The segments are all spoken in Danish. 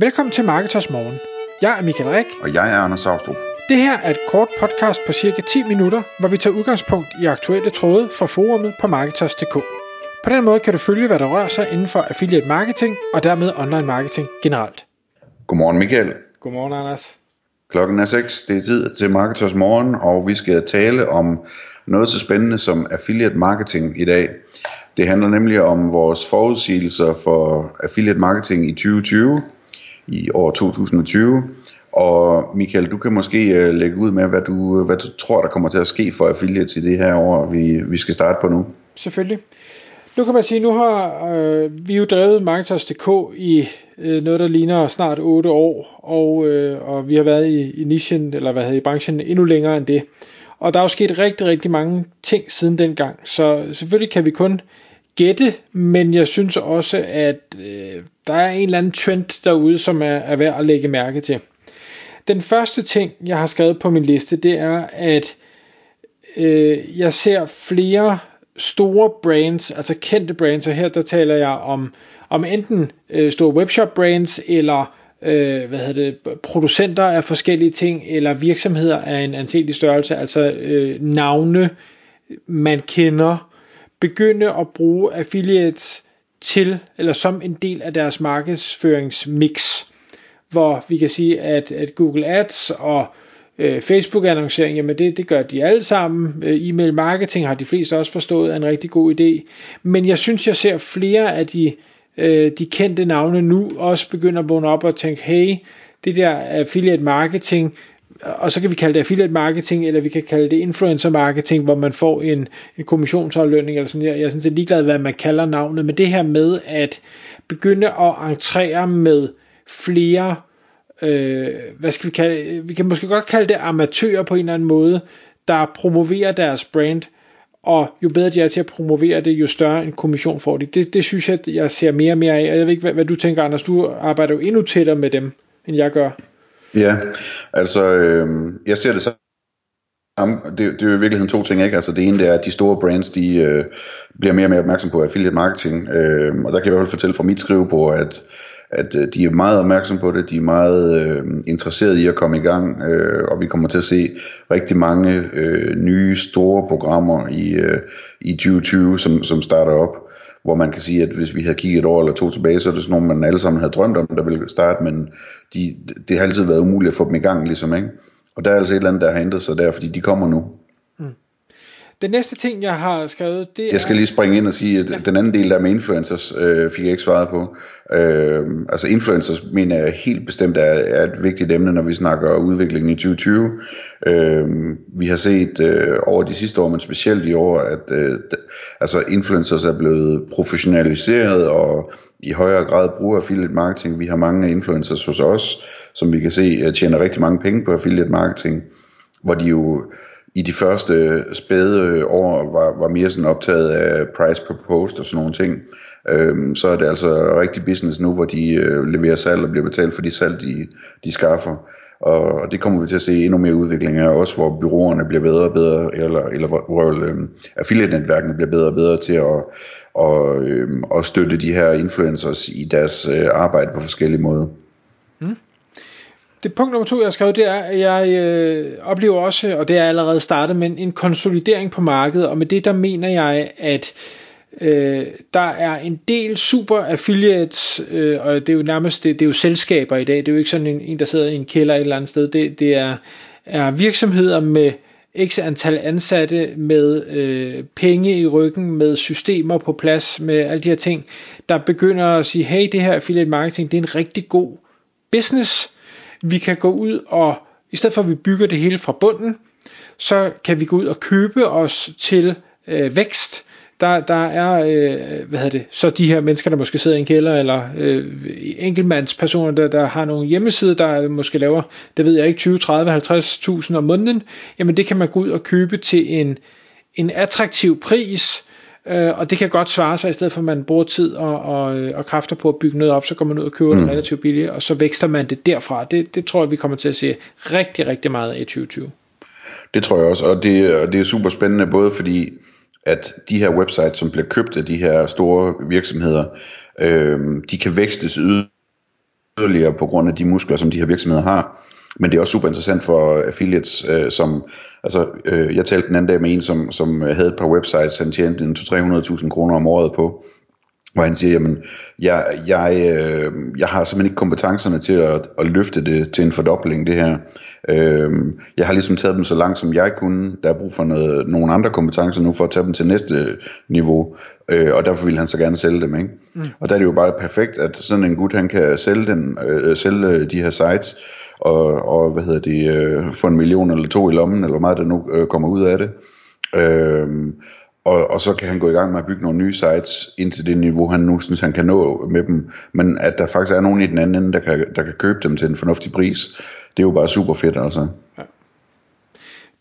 Velkommen til Marketers Morgen. Jeg er Michael Rik. Og jeg er Anders Saustrup. Det her er et kort podcast på cirka 10 minutter, hvor vi tager udgangspunkt i aktuelle tråde fra forumet på Marketers.dk. På den måde kan du følge, hvad der rører sig inden for affiliate marketing og dermed online marketing generelt. Godmorgen Michael. Godmorgen Anders. Klokken er 6, det er tid til Marketers Morgen, og vi skal tale om noget så spændende som affiliate marketing i dag. Det handler nemlig om vores forudsigelser for affiliate marketing i 2020, i år 2020. Og Michael, du kan måske øh, lægge ud med, hvad du, øh, hvad du tror, der kommer til at ske for affiliates i det her år, vi, vi skal starte på nu. Selvfølgelig. Nu kan man sige, nu har øh, vi jo drevet Marketers.dk i øh, noget, der ligner snart 8 år, og, øh, og vi har været i, i nichen, eller hvad hedder i branchen, endnu længere end det. Og der er jo sket rigtig, rigtig mange ting siden dengang, så selvfølgelig kan vi kun gætte, men jeg synes også, at øh, der er en eller anden trend derude, som er, er værd at lægge mærke til. Den første ting, jeg har skrevet på min liste, det er, at øh, jeg ser flere store brands, altså kendte brands, og her der taler jeg om, om enten øh, store webshop brands, eller øh, hvad hedder det, producenter af forskellige ting, eller virksomheder af en anselig størrelse, altså øh, navne, man kender, begynde at bruge affiliates til, eller som en del af deres markedsføringsmix, hvor vi kan sige, at, at Google Ads og øh, Facebook-annoncering, jamen det, det gør de alle sammen. Øh, e-mail marketing har de fleste også forstået er en rigtig god idé. Men jeg synes, jeg ser flere af de, øh, de kendte navne nu også begynder at vågne op og tænke, hey, det der affiliate marketing, og så kan vi kalde det affiliate marketing, eller vi kan kalde det influencer marketing, hvor man får en, en kommissionsaflønning, eller sådan, jeg, jeg er sådan set ligeglad, hvad man kalder navnet, men det her med at begynde at entrere med flere øh, hvad skal vi kalde vi kan måske godt kalde det amatører på en eller anden måde, der promoverer deres brand, og jo bedre de er til at promovere det, jo større en kommission får de. Det, det synes jeg, jeg ser mere og mere af, og jeg ved ikke, hvad, hvad du tænker, Anders, du arbejder jo endnu tættere med dem, end jeg gør. Ja, altså øh, jeg ser det så det, det er jo i virkeligheden to ting, ikke? Altså det ene det er, at de store brands, de øh, bliver mere og mere opmærksom på affiliate marketing, øh, og der kan jeg i hvert fald fortælle fra mit skrivebord, at at øh, de er meget opmærksom på det, de er meget øh, interesserede i at komme i gang, øh, og vi kommer til at se rigtig mange øh, nye store programmer i, øh, i 2020, som, som starter op, hvor man kan sige, at hvis vi havde kigget et år eller to tilbage, så er det sådan nogle, man alle sammen havde drømt om, der ville starte, men de, det har altid været umuligt at få dem i gang, ligesom, ikke? Og der er altså et eller andet, der har ændret sig der, fordi de kommer nu. Den næste ting, jeg har skrevet, det Jeg skal lige springe ind og sige, at ja. den anden del der med influencers, øh, fik jeg ikke svaret på. Øh, altså influencers, mener jeg helt bestemt er, er et vigtigt emne, når vi snakker udviklingen i 2020. Øh, vi har set øh, over de sidste år, men specielt i år, at øh, altså influencers er blevet professionaliseret og i højere grad bruger affiliate marketing. Vi har mange influencers hos os, som vi kan se øh, tjener rigtig mange penge på affiliate marketing, hvor de jo i de første øh, spæde øh, år var, var mere sådan optaget af price per post og sådan nogle ting. Øhm, så er det altså rigtig business nu, hvor de øh, leverer salg og bliver betalt for de salg, de, de skaffer. Og, og det kommer vi til at se endnu mere udvikling af også, hvor byråerne bliver bedre og bedre, eller, eller hvor, hvor øh, affiliate-netværkene bliver bedre og bedre til at, og, øh, at støtte de her influencers i deres øh, arbejde på forskellige måder. Mm det punkt nummer to, jeg har skrevet, det er, at jeg øh, oplever også, og det er allerede startet, men en konsolidering på markedet, og med det der mener jeg, at øh, der er en del super affiliates, øh, og det er jo nærmest, det, det er jo selskaber i dag, det er jo ikke sådan en, en der sidder i en kælder et eller andet sted, det, det er, er virksomheder med x antal ansatte, med øh, penge i ryggen, med systemer på plads, med alle de her ting, der begynder at sige, hey, det her affiliate marketing, det er en rigtig god business, vi kan gå ud og, i stedet for at vi bygger det hele fra bunden, så kan vi gå ud og købe os til øh, vækst. Der, der er, øh, hvad hedder det, så de her mennesker, der måske sidder i en kælder, eller øh, enkeltmandspersoner, der, der har nogle hjemmesider, der måske laver, det ved jeg ikke, 20, 30, 50.000 om måneden, jamen det kan man gå ud og købe til en, en attraktiv pris, Øh, og det kan godt svare sig, i stedet for at man bruger tid og, og, og kræfter på at bygge noget op, så går man ud og køber mm. det relativt billigt, og så vækster man det derfra. Det, det tror jeg, vi kommer til at se rigtig, rigtig meget af i 2020. Det tror jeg også, og det, og det er super spændende, både fordi, at de her websites, som bliver købt af de her store virksomheder, øh, de kan vækstes yderligere på grund af de muskler, som de her virksomheder har. Men det er også super interessant for affiliates, øh, som, altså, øh, jeg talte den anden dag med en, som, som havde et par websites, han tjente 200-300.000 kroner om året på, hvor han siger, jamen, jeg, jeg, øh, jeg har simpelthen ikke kompetencerne til at, at løfte det til en fordobling, det her. Øh, jeg har ligesom taget dem så langt, som jeg kunne. Der er brug for noget, nogle andre kompetencer nu, for at tage dem til næste niveau, øh, og derfor vil han så gerne sælge dem, ikke? Mm. Og der er det jo bare perfekt, at sådan en gut, han kan sælge, den, øh, sælge de her sites, og, og hvad hedder det, øh, få en million eller to i lommen, eller hvor meget der nu øh, kommer ud af det. Øh, og, og så kan han gå i gang med at bygge nogle nye sites ind til det niveau, han nu synes, han kan nå med dem. Men at der faktisk er nogen i den anden ende, der kan, der kan købe dem til en fornuftig pris, det er jo bare super fedt altså. Ja.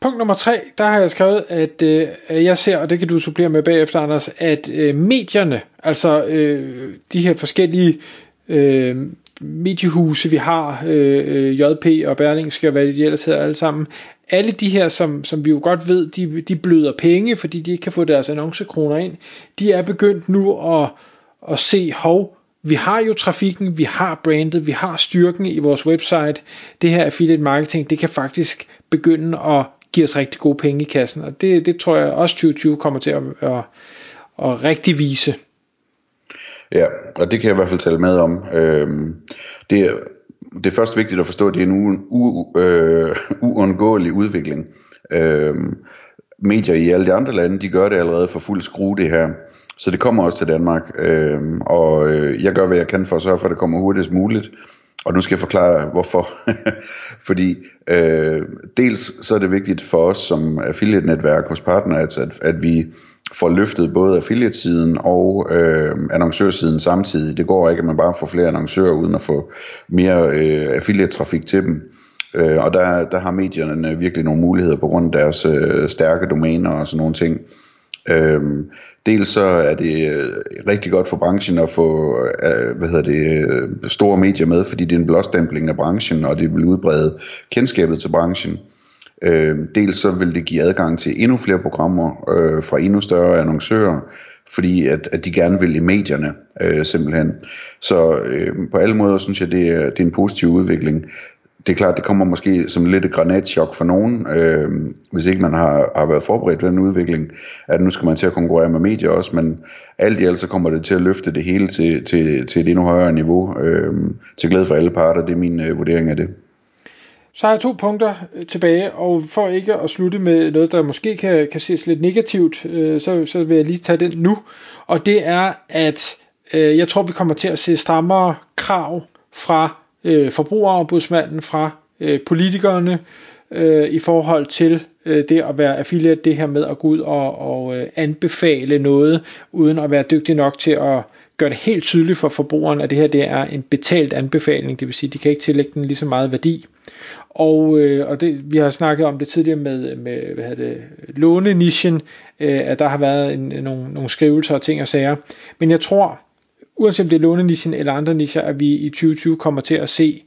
Punkt nummer tre, der har jeg skrevet, at øh, jeg ser, og det kan du supplere med bagefter, Anders, at øh, medierne, altså øh, de her forskellige øh, mediehuse, vi har, øh, øh JP og Berlingske og hvad de ellers hedder alle sammen, alle de her, som, som vi jo godt ved, de, de bløder penge, fordi de ikke kan få deres annoncekroner ind, de er begyndt nu at, at se, hov, vi har jo trafikken, vi har brandet, vi har styrken i vores website. Det her affiliate marketing, det kan faktisk begynde at give os rigtig gode penge i kassen, og det, det tror jeg også 2020 kommer til at, at, at, rigtig vise. Ja, og det kan jeg i hvert fald tale med om. Øhm, det, er, det er først vigtigt at forstå, at det er en u, u, øh, uundgåelig udvikling. Øhm, medier i alle de andre lande, de gør det allerede for fuld skrue det her. Så det kommer også til Danmark, øhm, og øh, jeg gør, hvad jeg kan for at sørge for, at det kommer hurtigst muligt. Og nu skal jeg forklare hvorfor. Fordi øh, dels så er det vigtigt for os som affiliate-netværk hos partner, at, at vi får løftet både affiliate-siden og øh, annoncørsiden samtidig. Det går ikke, at man bare får flere annoncører uden at få mere øh, affiliate-trafik til dem. Øh, og der, der har medierne virkelig nogle muligheder på grund af deres øh, stærke domæner og sådan nogle ting. Øhm, dels så er det øh, rigtig godt for branchen at få øh, hvad hedder det, øh, store medier med, fordi det er en blåstempling af branchen, og det vil udbrede kendskabet til branchen. Øh, dels så vil det give adgang til endnu flere programmer øh, fra endnu større annoncører, fordi at, at de gerne vil i medierne øh, simpelthen. Så øh, på alle måder synes jeg, det er, det er en positiv udvikling. Det er klart, det kommer måske som lidt et granatchok for nogen, øh, hvis ikke man har, har været forberedt på den udvikling, at nu skal man til at konkurrere med medier også, men alt i alt så kommer det til at løfte det hele til, til, til et endnu højere niveau, øh, til glæde for alle parter, det er min øh, vurdering af det. Så har jeg to punkter øh, tilbage, og for ikke at slutte med noget, der måske kan, kan ses lidt negativt, øh, så, så vil jeg lige tage den nu. Og det er, at øh, jeg tror, vi kommer til at se strammere krav fra øh, forbrugerombudsmanden, fra øh, politikerne, øh, i forhold til øh, det at være affiliate, det her med at gå ud og, og øh, anbefale noget, uden at være dygtig nok til at gøre det helt tydeligt for forbrugeren, at det her det er en betalt anbefaling, det vil sige, at de kan ikke tillægge den lige så meget værdi. Og, øh, og det, vi har snakket om det tidligere med, med hvad det, lånenischen, øh, at der har været en, nogle, nogle skrivelser og ting og sager. Men jeg tror, uanset om det er lånenischen eller andre nischer, at vi i 2020 kommer til at se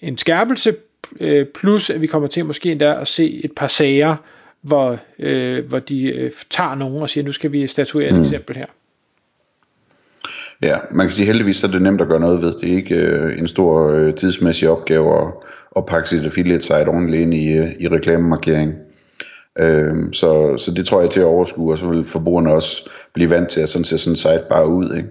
en skærpelse, øh, plus at vi kommer til måske endda at se et par sager, hvor, øh, hvor de øh, tager nogen og siger, nu skal vi statuere et mm. eksempel her. Ja, man kan sige heldigvis, så er det nemt at gøre noget ved. Det er ikke øh, en stor øh, tidsmæssig opgave at, at pakke sit affiliate site ordentligt ind i, øh, i reklamemarkering. Øh, så, så det tror jeg til at overskue, og så vil forbrugerne også blive vant til at sådan ser sådan en site bare ud. Ikke?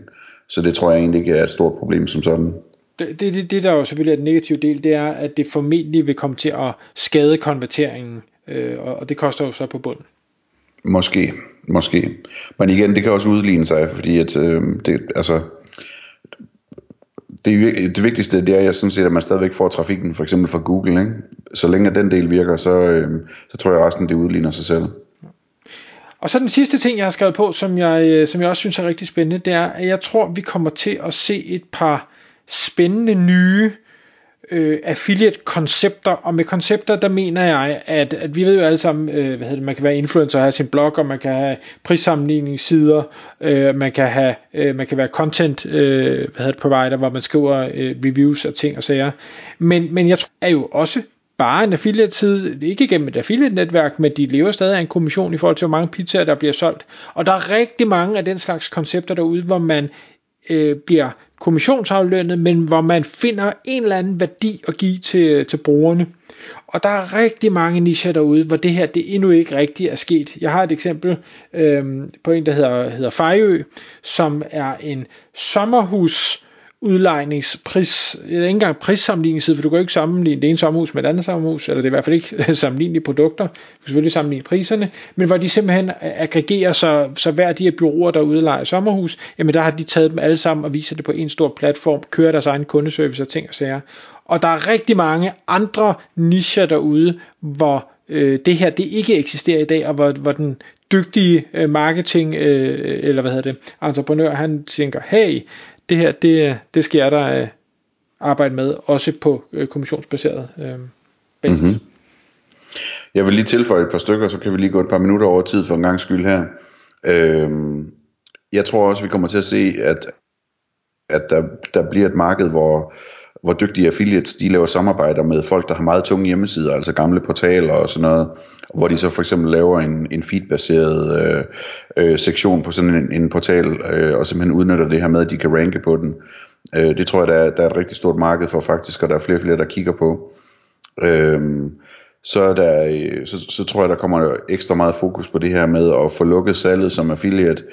Så det tror jeg egentlig ikke er et stort problem som sådan. Det, det, det der jo selvfølgelig er den negative del, det er, at det formentlig vil komme til at skade konverteringen, øh, og det koster jo så på bunden. Måske, måske. Men igen, det kan også udligne sig, fordi at, øh, det, altså, det, det vigtigste det er jeg sådan set, at man stadigvæk får trafikken, for eksempel fra Google. Ikke? Så længe den del virker, så, øh, så tror jeg at resten det udligner sig selv. Og så den sidste ting, jeg har skrevet på, som jeg, øh, som jeg også synes er rigtig spændende, det er, at jeg tror, vi kommer til at se et par spændende nye øh, øh, affiliate-koncepter, og med koncepter, der mener jeg, at, at vi ved jo alle sammen, øh, hvad hedder det, man kan være influencer og have sin blog, og man kan have prissammenligningssider, øh, man kan have, øh, man kan være content øh, hvad hedder det, provider, hvor man skriver øh, reviews og ting og sager. Men, men jeg tror er jo også bare en affiliate-side, ikke gennem et affiliate-netværk, men de lever stadig af en kommission i forhold til, hvor mange pizzaer, der bliver solgt. Og der er rigtig mange af den slags koncepter derude, hvor man øh, bliver kommissionsaflønnet, men hvor man finder en eller anden værdi at give til, til brugerne. Og der er rigtig mange nicher derude, hvor det her det endnu ikke rigtigt er sket. Jeg har et eksempel øh, på en, der hedder, hedder Fejø, som er en sommerhus udlejningspris, eller ikke engang prissammenligningsside, for du kan jo ikke sammenligne det ene sommerhus med et andet sommerhus, eller det er i hvert fald ikke sammenlignelige produkter, du kan selvfølgelig sammenligne priserne, men hvor de simpelthen aggregerer, så, så hver de her byråer, der udlejer sommerhus, jamen der har de taget dem alle sammen og viser det på en stor platform, kører deres egen kundeservice og ting og sager. Og der er rigtig mange andre nicher derude, hvor øh, det her det ikke eksisterer i dag, og hvor, hvor den dygtige øh, marketing, øh, eller hvad hedder det, entreprenør, han tænker, hey, det her, det, det skal jeg da øh, arbejde med, også på øh, kommissionsbaseret øh, basis. Mm-hmm. Jeg vil lige tilføje et par stykker, så kan vi lige gå et par minutter over tid for en gang skyld her. Øh, jeg tror også, vi kommer til at se, at, at der, der bliver et marked, hvor hvor dygtige affiliates de laver samarbejder med folk, der har meget tunge hjemmesider, altså gamle portaler og sådan noget, hvor de så for eksempel laver en, en feedbaseret øh, øh, sektion på sådan en, en portal, øh, og simpelthen udnytter det her med, at de kan ranke på den. Øh, det tror jeg, der er, der er et rigtig stort marked for faktisk, og der er flere og flere, der kigger på. Øh, så, er der, øh, så, så tror jeg, der kommer ekstra meget fokus på det her med at få lukket salget som affiliate,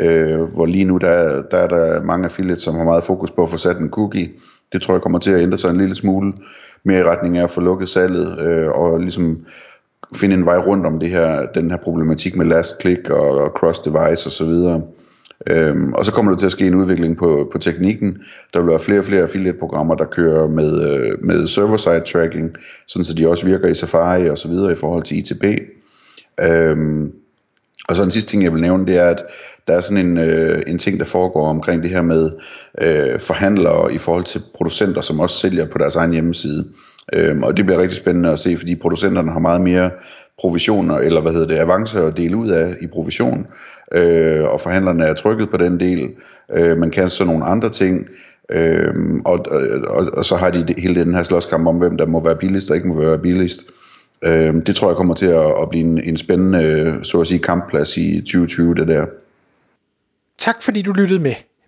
øh, hvor lige nu der, der er der mange affiliates, som har meget fokus på at få sat en cookie, det tror jeg kommer til at ændre sig en lille smule mere i retning af at få lukket salget øh, og ligesom finde en vej rundt om det her, den her problematik med last click og, og cross device osv. Øhm, og så kommer der til at ske en udvikling på, på teknikken. Der vil være flere og flere affiliate-programmer, der kører med, øh, med server-side tracking, sådan så de også virker i Safari og så videre i forhold til ITP. Øhm, og så en sidste ting, jeg vil nævne, det er, at der er sådan en, øh, en ting, der foregår omkring det her med øh, forhandlere i forhold til producenter, som også sælger på deres egen hjemmeside. Øhm, og det bliver rigtig spændende at se, fordi producenterne har meget mere provisioner, eller hvad hedder det, avancer at dele ud af i provision, øh, og forhandlerne er trykket på den del. Øh, man kan så nogle andre ting, øh, og, og, og så har de hele den her slåskamp om, hvem der må være billigst og ikke må være billigst. Øh, det tror jeg kommer til at, at blive en, en spændende, øh, så at sige, kampplads i 2020, det der. Tak fordi du lyttede med.